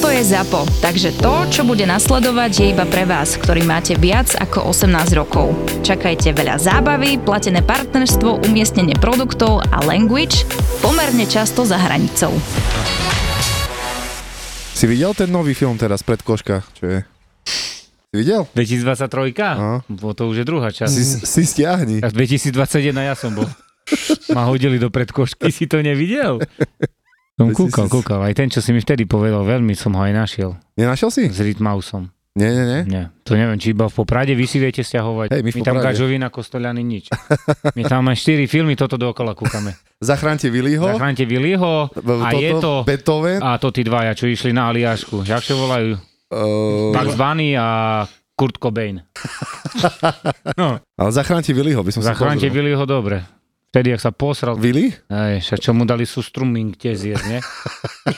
Toto je ZAPO, takže to, čo bude nasledovať, je iba pre vás, ktorý máte viac ako 18 rokov. Čakajte veľa zábavy, platené partnerstvo, umiestnenie produktov a language pomerne často za hranicou. Si videl ten nový film teraz, Predkoška, čo je? Si videl? 2023? Aha. Bo to už je druhá časť. Si, si stiahni. Tak 2021 ja som bol. Ma hodili do predkošky, si to nevidel? Som kúkal, kúkal. Aj ten, čo si mi vtedy povedal, veľmi som ho aj našiel. Nenašiel si? S Rytmausom. Nie, nie, nie. Nie, to neviem, či iba v Poprade vy si viete stiahovať. Hej, my v tam. Gažovina, Kostoliany, nič. My tam aj 4 filmy, toto dookola kúkame. Zachránte Willyho. Zachránte Willyho v- a je to... Beethoven. A to tí dvaja, čo išli na Aliášku. Jak sa volajú? Uh, Bugs Bunny a Kurt Cobain. No, ale zachránte Willyho, by som zachránte. Willyho dobre. Vtedy, ak sa posral, Willy? Aj, čo mu dali sú strumming tiež zjesť, nie?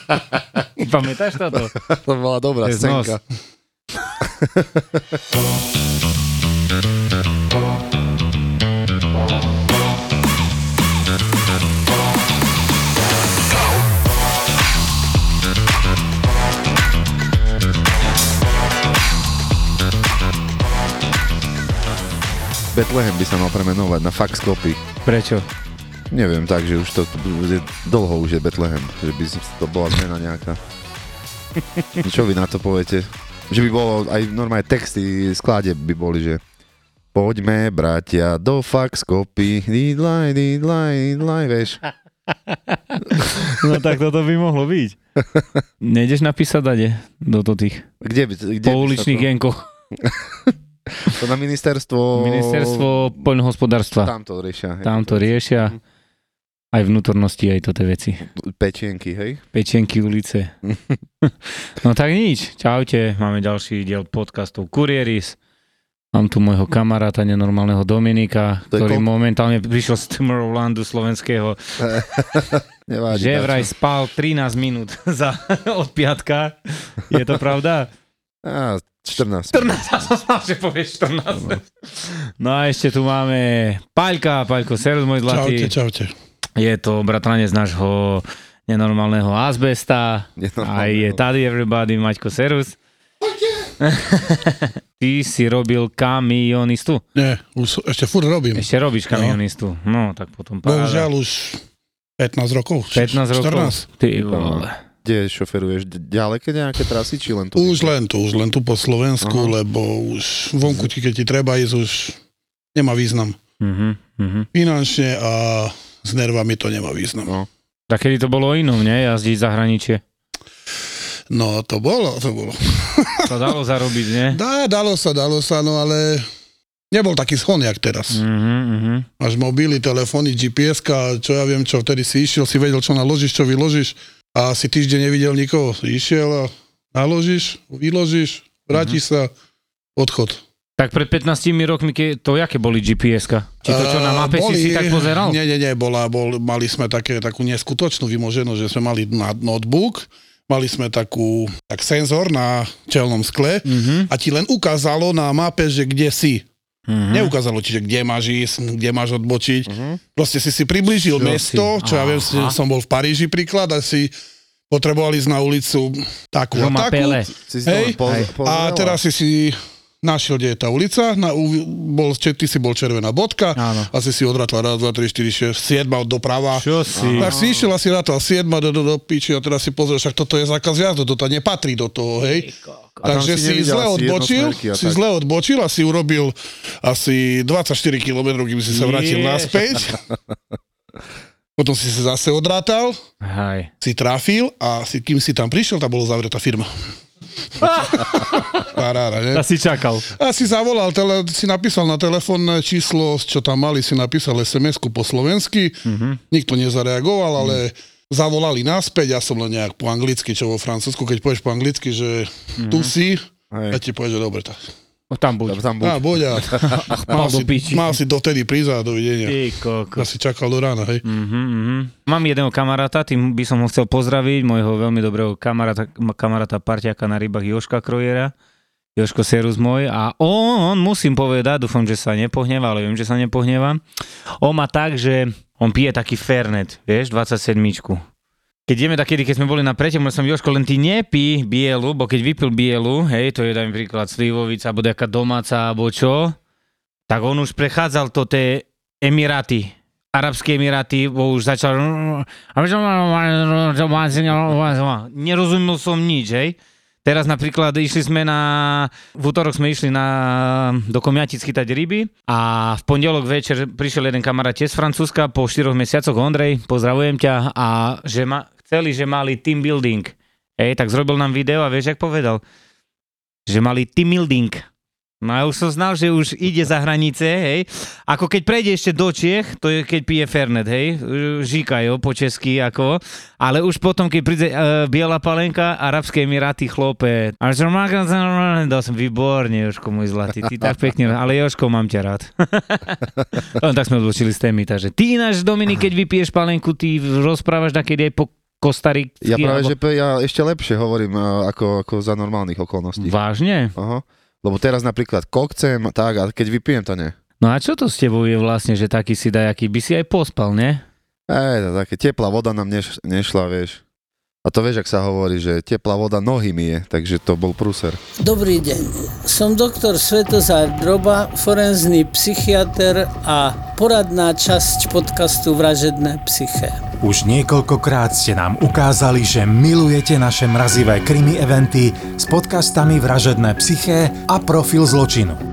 Pamätáš toto? To bola dobrá Cez nos. scénka. Bethlehem by sa mal premenovať na fax copy. Prečo? Neviem, tak, že už to je, dlho už je Bethlehem, že by to bola zmena nejaká. Čo vy na to poviete? Že by bolo aj normálne texty, skláde by boli, že Poďme, bratia, do fax copy, didlaj, didlaj, didlaj, vieš. No tak toto by mohlo byť. Nejdeš napísať dade do to tých Kde by, kde pouličných sa genkoch. To, na ministerstvo... Ministerstvo poľnohospodárstva. Tam to riešia. hej. Tam to riešia. Aj vnútornosti, aj toto veci. Pečienky, hej? Pečenky ulice. No tak nič. Čaute, máme ďalší diel podcastov Kurieris. Mám tu môjho kamaráta, nenormálneho Dominika, To ktorý koľko? momentálne prišiel z Tomorrowlandu slovenského, Nevadí. že vraj spal 13 minút za, od piatka. Je to pravda? Á, 14. 14, ja som znal, že povieš 14. No a ešte tu máme Paľka, Paľko, servus môj zlatý. Čaute, čaute. Je to bratranec nášho nenormálneho azbesta. A je tady everybody, Maťko, servus. Ty si robil kamionistu. Nie, už ešte furt robím. Ešte robíš kamionistu. No, tak potom Bohužiaľ paráda. už 15 rokov. 15 rokov. 14. Ty vole. Kde šoferuješ? Ďaleké nejaké trasy, či len tu? Už len tu, už len tu po Slovensku, Aha. lebo už vonku, keď ti treba ísť, už nemá význam. Mhm, mhm. Finančne a s nervami to nemá význam. No. Tak kedy to bolo inom, nie? Jazdiť za hraničie. No to bolo, to bolo. To dalo zarobiť, nie? Dá, dalo sa, dalo sa, no ale nebol taký schon, jak teraz. Mhm, mhm. Máš mobily, telefóny, gps čo ja viem, čo vtedy si išiel, si vedel, čo naložíš, čo vyložíš a si týždeň nevidel nikoho. Išiel a naložíš, vyložíš, vrátiš sa, odchod. Tak pred 15 rokmi, to jaké boli GPS-ka? Či to, čo na mape si si tak pozeral? Nie, nie, nie, bola, bol, mali sme také, takú neskutočnú vymoženosť, že sme mali na notebook, mali sme takú, tak senzor na čelnom skle Mhm, a ti len ukázalo na mape, že kde si. Mhm. Neukázalo ti, že kde máš ísť, kde máš odbočiť. Mhm. Proste si si priblížil Čo mesto, si? čo ja viem, Aha. som bol v Paríži príklad a si potreboval ísť na ulicu takú a Roma takú. Pele. Si si Hej. poz- Hej. A teraz si si našiel, kde je tá ulica, na, bol, ty si bol červená bodka, Áno. asi si odratla raz, dva, tri, štyri, šesť, siedma od doprava. Čo si? Tak si išiel asi ratal siedma do, do, do piči a teraz si pozrieš, však toto je zákaz jazdu, toto nepatrí do toho, hej. A Takže si si, zle odbočil, si tak. zle odbočil a si urobil asi 24 km, kým si sa vrátil Jež. naspäť. Potom si sa zase odrátal, Hej. si trafil a si, kým si tam prišiel, tam bola zavretá firma. Paráda, ne? Ja si čakal. A si zavolal, tele, si napísal na telefónne číslo, čo tam mali, si napísal SMS-ku po slovensky. Mhm. Nikto nezareagoval, ale zavolali naspäť, ja som len nejak po anglicky, čo vo Francúzsku, keď povieš po anglicky, že tu si, Hej. ja ti povie, že dobre, tak. O, tam buď. Tam Á, buď. buď a mal, do si, mal si dovtedy prísť a dovidenia. Ty koko. Ja si čakal do rána, hej. Mhm, mhm. Mám jedného kamaráta, tým by som ho chcel pozdraviť, môjho veľmi dobrého kamaráta, kamaráta parťaka na rybách Joška Krojera. Joško Serus môj a on, on, musím povedať, dúfam, že sa nepohneva, ale viem, že sa nepohneva. On má tak, že on pije taký Fernet, vieš, 27 keď ideme takedy, keď sme boli na preteku, som Joško, len ty nepí bielu, bo keď vypil bielu, hej, to je dajme príklad slivovica, alebo nejaká domáca, alebo čo, tak on už prechádzal to tie Emiráty, Arabské Emiráty, bo už začal... Nerozumel som nič, hej. Teraz napríklad išli sme na... V útorok sme išli na, do Komiatic chytať ryby a v pondelok večer prišiel jeden kamarát tiež z Francúzska po 4 mesiacoch, Ondrej, pozdravujem ťa a že ma, chceli, že mali team building. Hej, tak zrobil nám video a vieš, jak povedal? Že mali team building. No ja už som znal, že už ide za hranice, hej. Ako keď prejde ešte do Čiech, to je keď pije Fernet, hej. Žíkajú po česky, ako. Ale už potom, keď príde uh, Biela palenka, Arabské Emiráty chlope. A že dal som výborne, Joško, môj zlatý. Ty tak pekne, ale Joško, mám ťa rád. Len tak sme odločili z témy, takže ty ináč, Dominik, keď vypiješ palenku, ty rozprávaš takedy aj po Kostaricky. Ja práve, alebo- že ja ešte lepšie hovorím a, ako, ako za normálnych okolností. Vážne? Aha. Lebo teraz napríklad kokcem, tak, a keď vypijem, to nie. No a čo to s tebou je vlastne, že taký si dajaký? By si aj pospal, ne? Ej, to také teplá voda nám neš, nešla, vieš. A to vieš, ak sa hovorí, že teplá voda nohy mi je, takže to bol prúser. Dobrý deň, som doktor Svetozár Droba, forenzný psychiatr a poradná časť podcastu Vražedné psyché. Už niekoľkokrát ste nám ukázali, že milujete naše mrazivé krimi eventy s podcastami Vražedné psyché a Profil zločinu.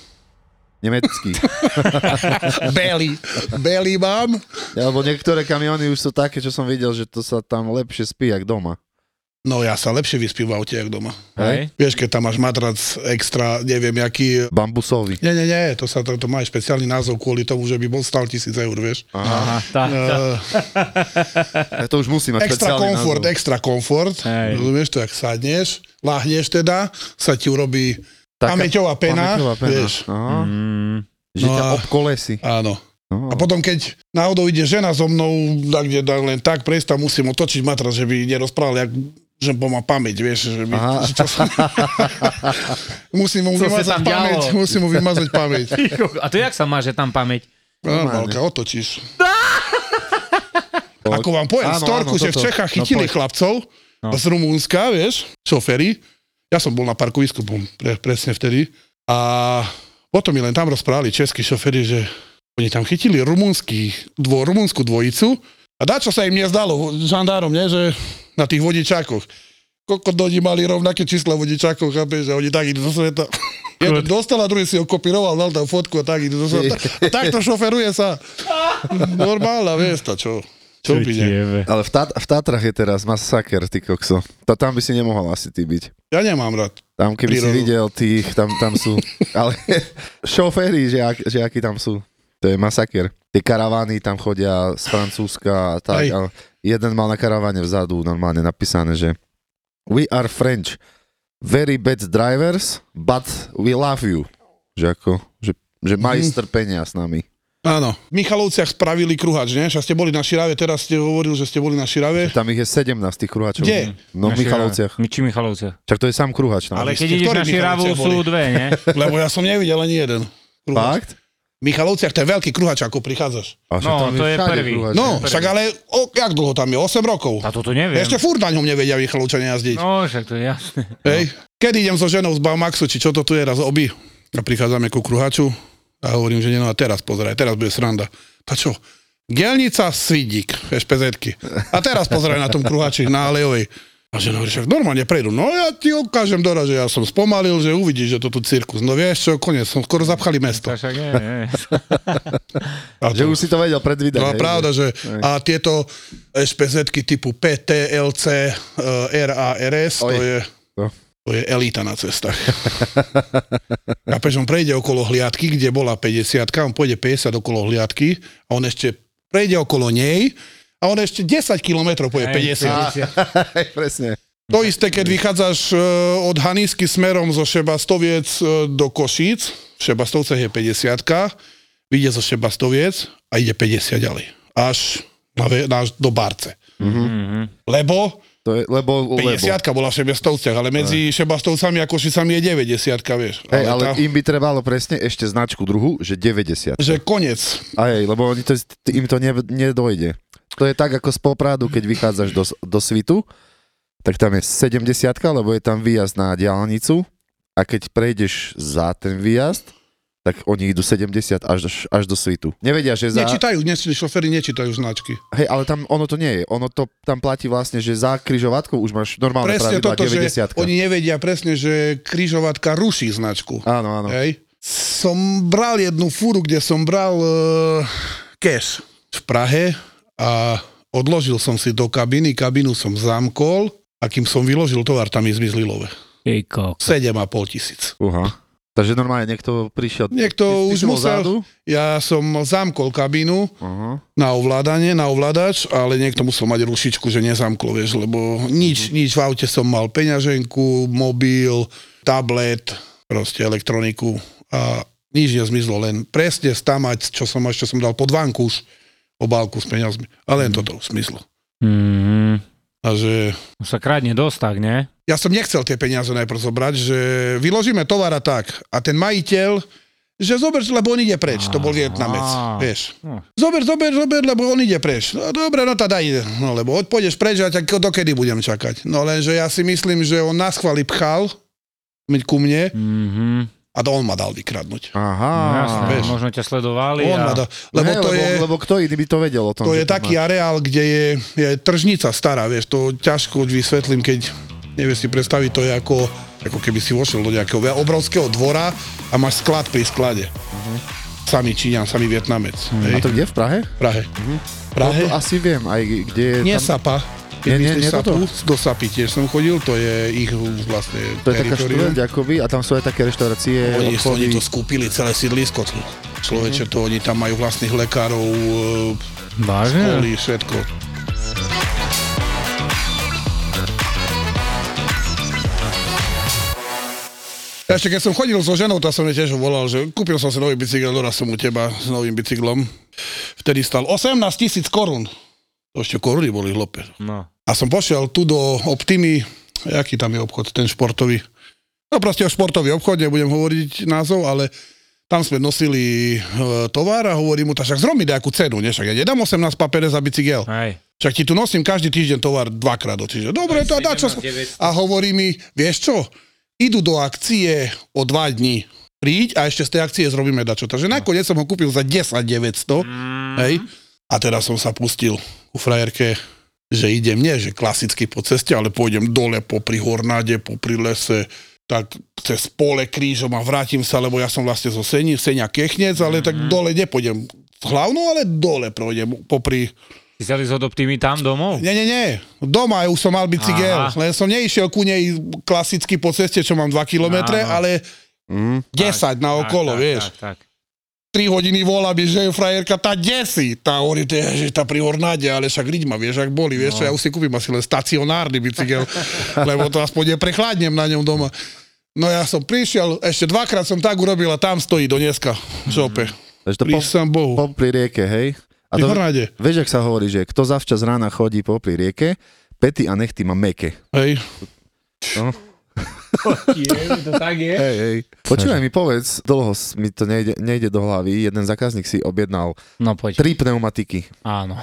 Nemecký. Belly. Belly mám. Alebo niektoré kamióny už sú také, čo som videl, že to sa tam lepšie spí, jak doma. No ja sa lepšie vyspím v aute, jak doma. Hej. Vieš, keď tam máš matrac extra, neviem, jaký... Bambusový. Nie, nie, nie, to, sa, to, to má aj špeciálny názov kvôli tomu, že by bol stal tisíc eur, vieš. Aha. tá, tá. Uh, To už musí mať extra komfort, názov. extra komfort. Hej. Rozumieš to, jak sadneš, láhneš teda, sa ti urobí Taká pamäťová pena, pamäťová pena. vieš. Aha. Mm, Že No ťa a- obkolesí. Áno. No. A potom, keď náhodou ide žena so mnou, tak kde dá len tak prejsť, tam musím otočiť matras, že by nerozprával, jak že bo má pamäť, vieš, že, by, Aha. že čo sa... musím mu Co vymazať pamäť, dialo? musím mu vymazať pamäť. A to jak sa má, že tam pamäť? No, Normálne. Malka, otočíš. Ako vám poviem, Áno, storku, áno, že v. Čechách No, chytili poď. chlapcov No. z Rumúnska, vieš, šoféry. Ja som bol na parkovisku bol pre, presne vtedy. A potom mi len tam rozprávali českí šoféry, že oni tam chytili rumúnsky, dvo, rumúnsku dvojicu a dá, čo sa im nezdalo, žandárom, nie, že na tých vodičákoch. Koľko do nich mali rovnaké čísla vodičákov, chápeš, že oni tak idú do sveta. Jeden dostal a druhý si ho kopíroval, dal tam fotku a tak idú do sveta. A takto šoferuje sa. Normálna, vieš to, čo? Čo by. Ale v, Tat- v Tatrach je teraz masaker, ty kokso. To tam by si nemohol asi ty byť. Ja nemám rád. Tam keby si Prírodu. videl tých, tam, tam sú, ale šoféry, že, ak, že akí tam sú. To je masaker. Tie karavány tam chodia z Francúzska a tak. Hej. A jeden mal na karaváne vzadu normálne napísané, že We are French. Very bad drivers, but we love you. Že ako, že, že majú Mhm. strpenia s nami. Áno. V Michalovciach spravili kruhač, nie? Však ste boli na Širave, teraz ste hovoril, že ste boli na Širave. Tam ich je 17 tých kruhačov. Kde? No v Michalovciach. My či Michalovciach. Čak to je sám kruhač. No. Ale keď ideš na Širavu, sú dve, nie? Lebo ja som nevidel ani jeden. Kruhač. Fakt? Michalovciach to je veľký kruhač, ako prichádzaš. A však No, tam to je všade prvý. kruhač. No, však ale o, jak dlho tam je? 8 rokov. A toto neviem. Ešte furt na ňom nevedia Michalovčania jazdiť. No, však to je jasné. Hej. Keď idem so ženou z Baumaxu, či čo to tu je raz obi, a prichádzame ku kruhaču a hovorím, že nie, no a teraz pozeraj, teraz bude sranda. A čo? Gelnica, Svidík, špz A teraz pozeraj na tom kruhači na Alejovej. A že hovorí, však normálne prejdú. No ja ti ukážem dora, že ja som spomalil, že uvidíš, že to tu cirkus. No vieš čo, konec, som skoro zapchali mesto. Však nie, nie. A Že už si to vedel predvídať. No hej, pravda, že a tieto špz typu PT, LC, eh, RA, RS, to je, No. To je elita na cestách. Chápeš, on prejde okolo hliadky, kde bola 50 on pôjde 50 okolo hliadky a on ešte prejde okolo nej a on ešte 10 km pôjde 50. Hej, presne. To isté, keď vychádzaš eh, od Hanisky smerom zo Šebastoviec eh, do Košíc, v Šebastovcech je 50 vyjde zo Šebastoviec a ide 50 ďalej. Až na, až do Barce. Mhm. Lebo To je, lebo, lebo. 50 bola v Šebastovciach, ale medzi Šebastovcami a Košicami je 90 vieš. Hej, ale tá, im by trebalo presne ešte značku druhú, že 90. že konec. A hej, lebo oni to, im to ne, nedojde. To je tak ako z Popradu, keď vychádzaš do, do Svitu, tak tam je 70, lebo je tam výjazd na diálnicu a keď prejdeš za ten výjazd, tak oni idú 70 až, až do Svitu. Nevedia, že za... Nečítajú, dnes šoféry nečítajú značky. Hej, ale tam ono to nie je. Ono to tam platí vlastne, že za križovatkou už máš normálne Presne pravidla toto, 90. že oni nevedia presne, že križovatka ruší značku. Áno, áno. Hej. Som bral jednu fúru, kde som bral uh, cash v Prahe a odložil som si do kabiny, kabinu som zamkol a kým som vyložil tovar, tam mi zmizli love. Jej kok. 7,5 tisíc. Uha. Takže normálne niekto prišiel... Niekto Ty- ty už musel, vzadu? ja som zamkol kabínu Aha. na ovládanie, na ovládač, ale niekto musel mať rušičku, že nezamklo, vieš, lebo nič, nič v aute som mal, peňaženku, mobil, tablet, proste elektroniku a nič nezmizlo, len presne stamať, čo som ešte som dal pod vankúš, obálku s peniazmi. A len toto už zmizlo. Mhm. A že Už sa krádne dosť tak, nie? ja som nechcel tie peniaze najprv zobrať, že vyložíme tovar a tak. A ten majiteľ, že zober, lebo on ide preč. To bol Vietnamec, vieš. No. Zober, zober, zober, lebo on ide preč. No dobre, no tá daj. No lebo od pôjdeš preč a tak dokedy budem čakať. No lenže ja si myslím, že on nás chvali pchal ku mne Mhm. A to on ma dal vykradnúť. Aha. No, jasné, vieš. možno ťa sledovali On a... ma dal, lebo Hej, to lebo, je... lebo kto iný by to vedel o tom? To je taký má- areál, kde je, je tržnica stará, vieš, to ťažko vysvetlím, keď nevie si predstaviť, to je ako, ako keby si vošiel do nejakého obrovského dvora a máš sklad pri sklade. Samý Číňan, samý Vietnamec. A Hej, to kde? V Prahe? v Prahe. Prahe? No, to asi viem, aj kde je Nie tam... Keď Nie, nie, nie Sapu, do Sapy tiež som chodil, to je ich vlastne To je taká štvrť akoby a tam sú aj také reštaurácie, Oni, obchody. oni to skúpili celé sídlisko. Človeče, to oni tam majú vlastných lekárov, e, Vážne? školy, všetko. Ešte keď som chodil so ženou, tá som jej tiež volal, že kúpil som si nový bicykel, doraz som u teba s novým bicyklom. Vtedy stal 18 tisíc korún. To ešte koruny boli hlope. No. A som pošiel tu do Optimy, aký tam je obchod, ten športový. No proste o športový obchod, nebudem hovoriť názov, ale tam sme nosili e, tovar a hovorím mu, tak však zrobi nejakú cenu, nie? Však ja nedám 18 papere za bicykel. Hej. Však ti tu nosím každý týždeň tovar dvakrát do týždňa. Dobre, to dá čo... 17 900. A hovorí mi, vieš čo, idú do akcie o dva dní. Príď a ešte z tej akcie zrobíme dačo. Takže nakoniec som ho kúpil za 10 900. Hej. A teraz som sa pustil u frajerke, že idem nie, že klasicky po ceste, ale pôjdem dole popri hornáde, popri lese, tak cez pole krížom a vrátim sa, lebo ja som vlastne zo Seni, Senia Kechnec, ale tak dole nepôjdem hlavnou, ale dole projdem popri... Ty sa z odoptými tam domov? Nie, nie, nie. Doma už som mal bicykel, len som neišiel ku nej klasicky po ceste, čo mám 2 kilometre, ale Mm. 10 na okolo, tak, vieš. Tak, tak. 3 hodiny volá mi, že je frajerka, tá desi. Tá hovorí, že tá pri hornáde, ale však riď ma, vieš, ak boli, vieš, čo, ja už si kúpim asi len stacionárny bicykel, lebo to aspoň neprechladnem na ňom doma. No ja som prišiel, ešte dvakrát som tak urobil a tam stojí do dneska v šope. Takže to po, Prísam Bohu. po, pri rieke, hej? A to, hornáde, vieš, ak sa hovorí, že kto zavčas rána chodí po pri rieke, pety a nechty má meké. hej. No. Je, to tak je? Hej, hej. Počúvaj mi, povedz, dlho mi to nejde, nejde do hlavy, jeden zákazník si objednal No poď. tri pneumatiky. Áno.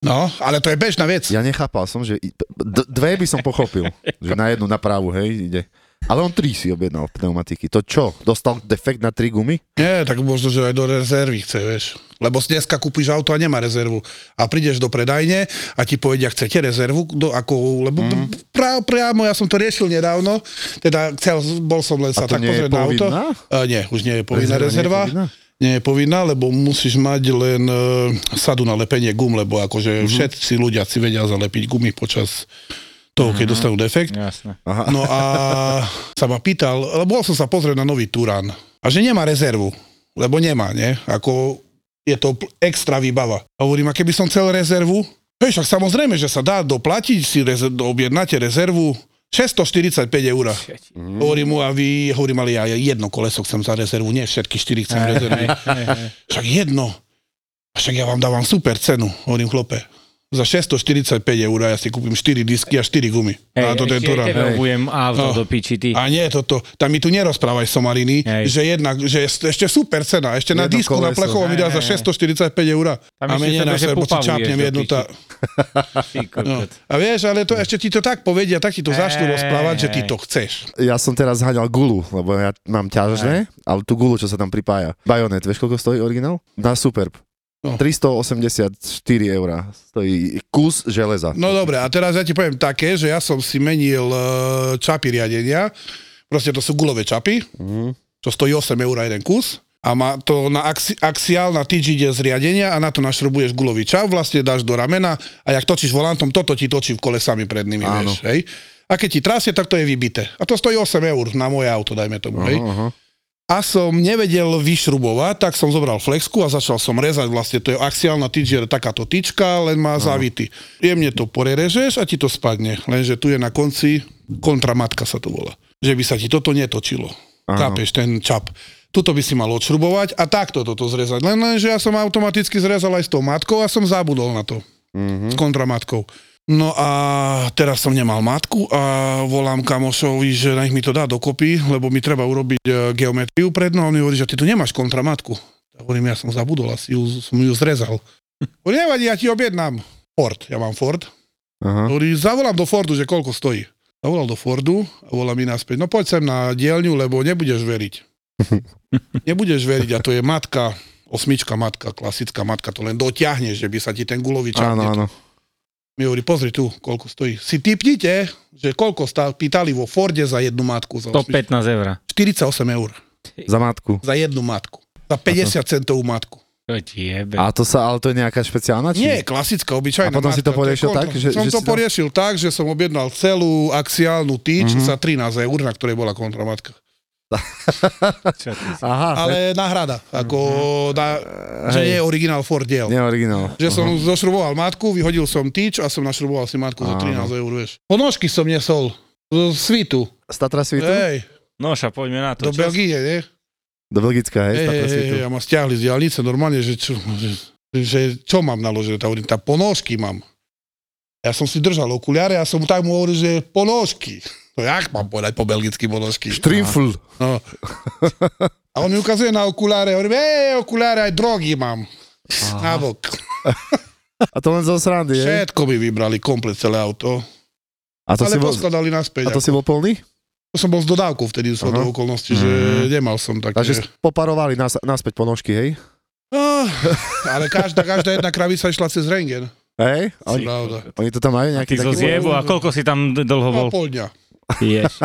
No, ale to je bežná vec. Ja nechápal som, že d- dve by som pochopil, že na jednu na pravú, hej, ide. Ale on 3 si objednal pneumatiky. To čo? Dostal defekt na 3 gumy? Nie, tak možno, že aj do rezervy chce, vieš. Lebo dneska kúpiš auto a nemá rezervu. A prídeš do predajne a ti povedia, chcete rezervu? Do, ako, lebo mm. pra, priamo, ja som to riešil nedávno, teda chcel, bol som len sa tak pozrieť na auto. A nie, už nie je povinná Rezerva nie je rezerva. povinná? Nie je povinná, lebo musíš mať len e, sadu na lepenie gum, lebo akože mm-hmm. všetci ľudia si vedia zalepiť gumy počas toho, keď dostanú defekt. Jasné. Aha. No a sa ma pýtal, lebo bol som sa pozrieť na nový Turán a že nemá rezervu, lebo nemá, nie? Ako je to extra výbava. A hovorím, a keby som chcel rezervu, hej, však samozrejme, že sa dá doplatiť, si reze- objednáte rezervu, 645 eur. Mm. Hovorím mu, a vy, hovorím, ale ja jedno koleso chcem za rezervu, nie všetky štyri chcem rezervy. Však jedno. Však ja vám dávam super cenu, hovorím chlope. Za 645 eur ja si kúpim 4 disky a 4 gumy. Hej, a to ten Turán. obujem auto No. do piči, ty. A nie toto, tam mi tu nerozprávaj somariny, Hej. že jednak, že ešte super cena, ešte na Jedno disku na koleso. plechovom mi dá za Hej, hej. 645 eur. Tam A menej na sebo si čapnem jednu tá... No. A vieš, ale to ešte ti to tak povedia, tak ti to začnú rozprávať, že ty to chceš. Ja som teraz haňal gulu, lebo ja mám ťažné, ale tú gulu, čo sa tam pripája. Bajonet, vieš koľko stojí originál? Na Superb. No. 384 eur stojí kus železa. No dobre, a teraz ja ti poviem také, že ja som si menil e, čapy riadenia, proste to sú gulové čapy, Mhm. to stojí 8 eur jeden kus a má to na axi, axiál, na tyč ide z riadenia a na to našrobuješ gulový čap, vlastne dáš do ramena a jak točíš volantom, toto ti točí v kolesami prednými, Áno. vieš, hej. A keď ti trasie, tak to je vybité. A to stojí 8 eur na moje auto, dajme tomu, hej. Aha, aha. A som nevedel vyšrubovať, tak som zobral flexku a začal som rezať vlastne, to je axiálna tyč, je takáto tyčka, len má zavity. Jemne to porerežeš a ti to spadne, lenže tu je na konci kontramatka sa to volá. Že by sa ti toto netočilo. Áno. Chápeš, ten čap. Tuto by si mal odšrubovať a takto toto zrezať. Len, len že ja som automaticky zrezal aj s tou matkou a som zabudol na to. S kontramatkou. No a teraz som nemal matku a volám kamošovi, že nech mi to dá dokopy, lebo mi treba urobiť e, geometriu predno. A on mi hovorí, že ty tu nemáš kontramatku. Tak hovorím, ja som zabudol, asi ju, som ju zrezal. Hovorím, nevadí, ja ti objednám. Ford, ja mám Ford. Aha. Hovorí, zavolám do Fordu, že koľko stojí. Zavolal do Fordu a volá mi naspäť, no poď sem na dielňu, lebo nebudeš veriť. nebudeš veriť a to je matka, osmička matka, klasická matka, to len dotiahneš, že by sa ti ten gulový čap Áno, áno. Mi hovorí, pozri tu, koľko stojí. Si typnite, že koľko stá, pýtali vo Forde za jednu matku. Za 115 eur. 48 eur. Za matku. Za jednu matku. Za 50 centovú matku. To ti jebe. A to sa, ale to je nejaká špeciálna? Či? Nie, klasická, obyčajná A potom si matka, to poriešil tak, že- Som že to si to- poriešil tak, že som objednal celú axiálnu tyč Mhm. za 13 eur, na ktorej bola kontramatka. Aha, Ale náhrada, ako na, že nie je originál Ford diel. nie originál. Že som zošruboval matku, vyhodil som tyč a som našruboval si matku za Áno. 13 eur, vieš. Ponožky som nesol z svitu. Z Tatra Svitu? Hej, Noša, poďme na to. do Čo- Belgie, nie? Do Belgická, hej, Hej, hej, Svitu. hej, a ma stiahli z diálnice normálne, že čo, že, že čo mám naložené, tá tá ponožky mám. Ja som si držal okuliare a som tak mu hovoril, že ponožky. No jak mám povedať po belgicky ponožky? Štrimfl. No. A on mi ukazuje na okuláre, hovorím, hej, okuláre, aj drogy mám. Nabok. A to len zo srandy, hej? Všetko mi vybrali, komplet celé auto. A to, si ale bol, poskladali naspäť. a to si bol plný? To som bol s dodávkou vtedy z Aha. okolností, že nemal som také... Takže poparovali nás, naspäť ponožky, hej? No, ale každá, každá jedna krabica išla cez rengen. Hej? Oni, oni to tam majú Ty nejaký zo taký... zjebu a koľko si tam dlho No, bol? pol dňa. Ježiš.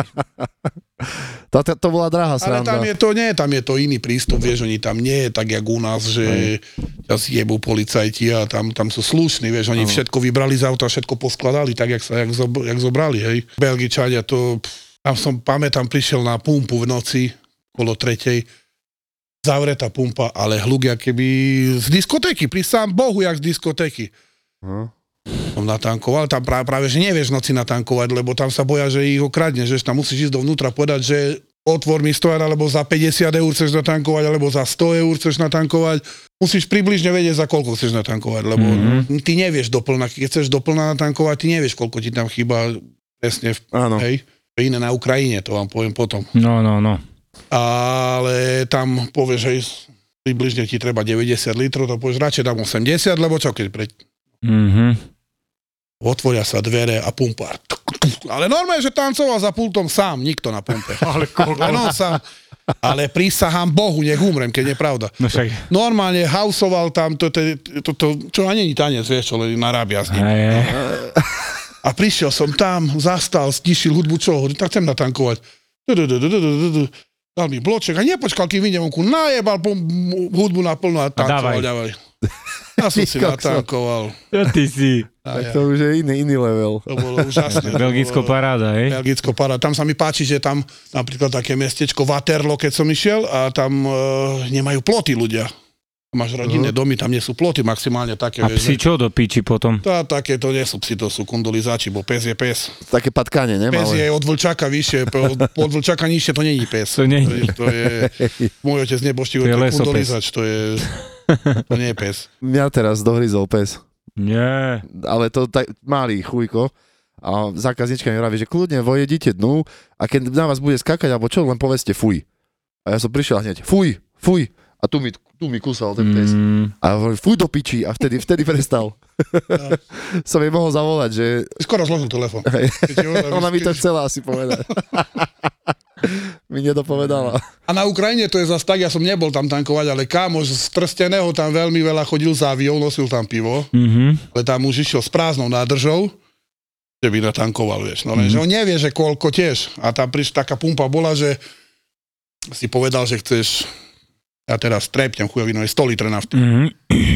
To, to, to bola drahá Ale sranda. tam je to, nie, tam je to iný prístup, vieš, oni tam nie je tak, jak u nás, že ťa zjebú policajti a tam, tam sú slušní, vieš, oni všetko vybrali z auta, všetko poskladali tak, jak, sa, jak, zob, jak zobrali, hej. Belgičania to, tam som, pamätám, prišiel na pumpu v noci, kolo tretej, zavretá pumpa, ale hluk, keby z diskotéky, pri sám Bohu, jak z diskotéky. Aha. Som natankoval, tam práve, práve, že nevieš noci natankovať, lebo tam sa boja, že ich okradne, že tam musíš ísť dovnútra povedať, že otvor mi stojan, alebo za 50 eur chceš natankovať, alebo za 100 eur chceš natankovať. Musíš približne vedieť, za koľko chceš natankovať, lebo mm-hmm. ty nevieš doplna, keď chceš doplna natankovať, ty nevieš, koľko ti tam chýba presne, v, Áno. hej. Iné na Ukrajine, to vám poviem potom. No, no, no. Ale tam povieš, že približne ti treba 90 litrov, to povieš, radšej dám 80, lebo čo keď pre, Mhm. Otvoria sa dvere a pumpa. tuk, Ale normálne, že tancoval za pultom sám, nikto na pumpe. Ale on sám. Ale prísahám Bohu, nech umrem, keď je pravda. No však. Normálne hausoval tam, to, to, to, to, čo ani nie tanec, vieš, čo len narábia s ním. Aj, A prišiel som tam, zastal, stišil hudbu, čo, hovorím, tak chcem natankovať. Dal mi bloček a nepočkal, kým vonku, najebal hudbu naplno a tancoval dávaj. Ja som si natankoval. Ja ty si. Tak to už je iný, iný level. To bolo úžasné. Belgicko paráda, hej? Belgicko para. Tam sa mi páči, že tam napríklad také mestečko Waterloo, keď som išiel a tam e, nemajú ploty ľudia. Máš rodinné domy, tam nie sú ploty, maximálne také. A vieš, psi čo do piči potom? Tá, také to nie sú psi, to sú kundulizáči, bo pes je pes. Také patkanie, Pes je od vlčaka vyššie, od, vlčaka nižšie to není pes. To není. To je, to je môj otec neboštív, To je kundulizač, to je, to nie je pes. Mňa teraz dohryzol pes. Nie. ale to tak malý chujko. A zákaznička mi vraví, že kľudne vojedite dnu a keď na vás bude skakať alebo čo, len povedzte fuj. A ja som prišiel a hneď fuj, fuj. A tu mi, tu mi kúsal ten pes. Mm, A hovorím, fuj do piči. A vtedy, vtedy prestal. som jej mohol zavolať, že Skoro zložil telefon. ona mi to chcela asi povedať. mi nedopovedala. A na Ukrajine to je zase tak, ja som nebol tam tankovať, ale kámoš z Trsteného tam veľmi veľa chodil za aviou, nosil tam pivo, mhm. ale tam už išiel s prázdnou nádržou, že by natankoval, vieš. No lenže Mhm. on nevie, že koľko tiež. A tam prišla taká pumpa bola, že si povedal, že chceš ja teraz trepnem chujovinu, je 100 litre nafty. Mhm.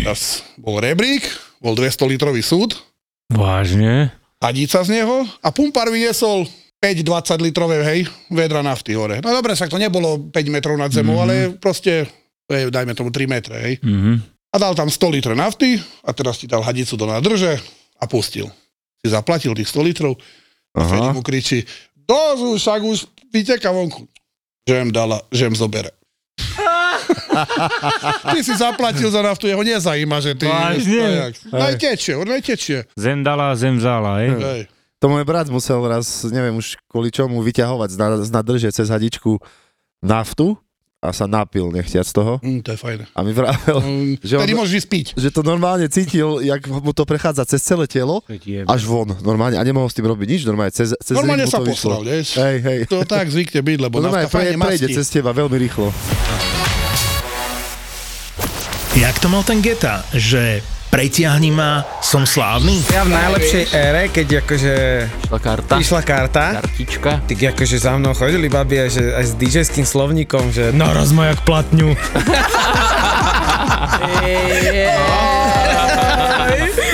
Teraz bol rebrík, bol 200 litrový súd, Vážne? hadica z neho a pumpár vyniesol 5-20 litrové, hej, vedra nafty hore. No dobre, však to nebolo 5 metrov nad zemou, Mhm. ale proste, hej, dajme tomu 3 metre, hej. Mhm. A dal tam 100 litre nafty a teraz ti dal hadicu do nádrže a pustil. Si zaplatil tých 100 litrov a Fedi Aha. mu kričí, dozu, však už vyteka vonku. Žem dala, žem zobere. ty si zaplatil za naftu, jeho nezajíma, že ty... Vážne? Najtečie, on najtečie. Zem dala, zem vzala, hej? Hej. To môj brat musel raz, neviem už kvôli čomu, vyťahovať z, na- z nadrže cez hadičku naftu a sa napil nechtiac z toho. Mm, to je fajné. A mi vravel, Um, Že on- môžeš ísť piť. že to normálne cítil, jak mu to prechádza cez celé telo, až von, normálne, a nemohol s tým robiť nič, normálne cez, cez Normálne sa posral, vieš. Hej, hej. To tak zvykne byť, lebo No normálne nafta pre, prejde cez teba veľmi rýchlo. Jak to mal ten Geta, že pretiahni ma, som slávny? Ja v najlepšej ére, keď akože Išla karta, išla karta, kartička. tak akože za mnou chodili babi aj, že, aj s DJ-ským slovníkom, že naraz ma jak platňu.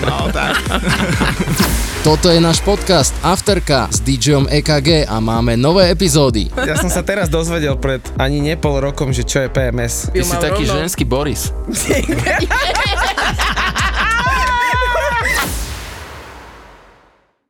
No tak. Toto je náš podcast Afterka s DJom EKG a máme nové epizódy. Ja som sa teraz dozvedel pred ani ne pol rokom, že čo je PMS. Ty si taký ženský Boris.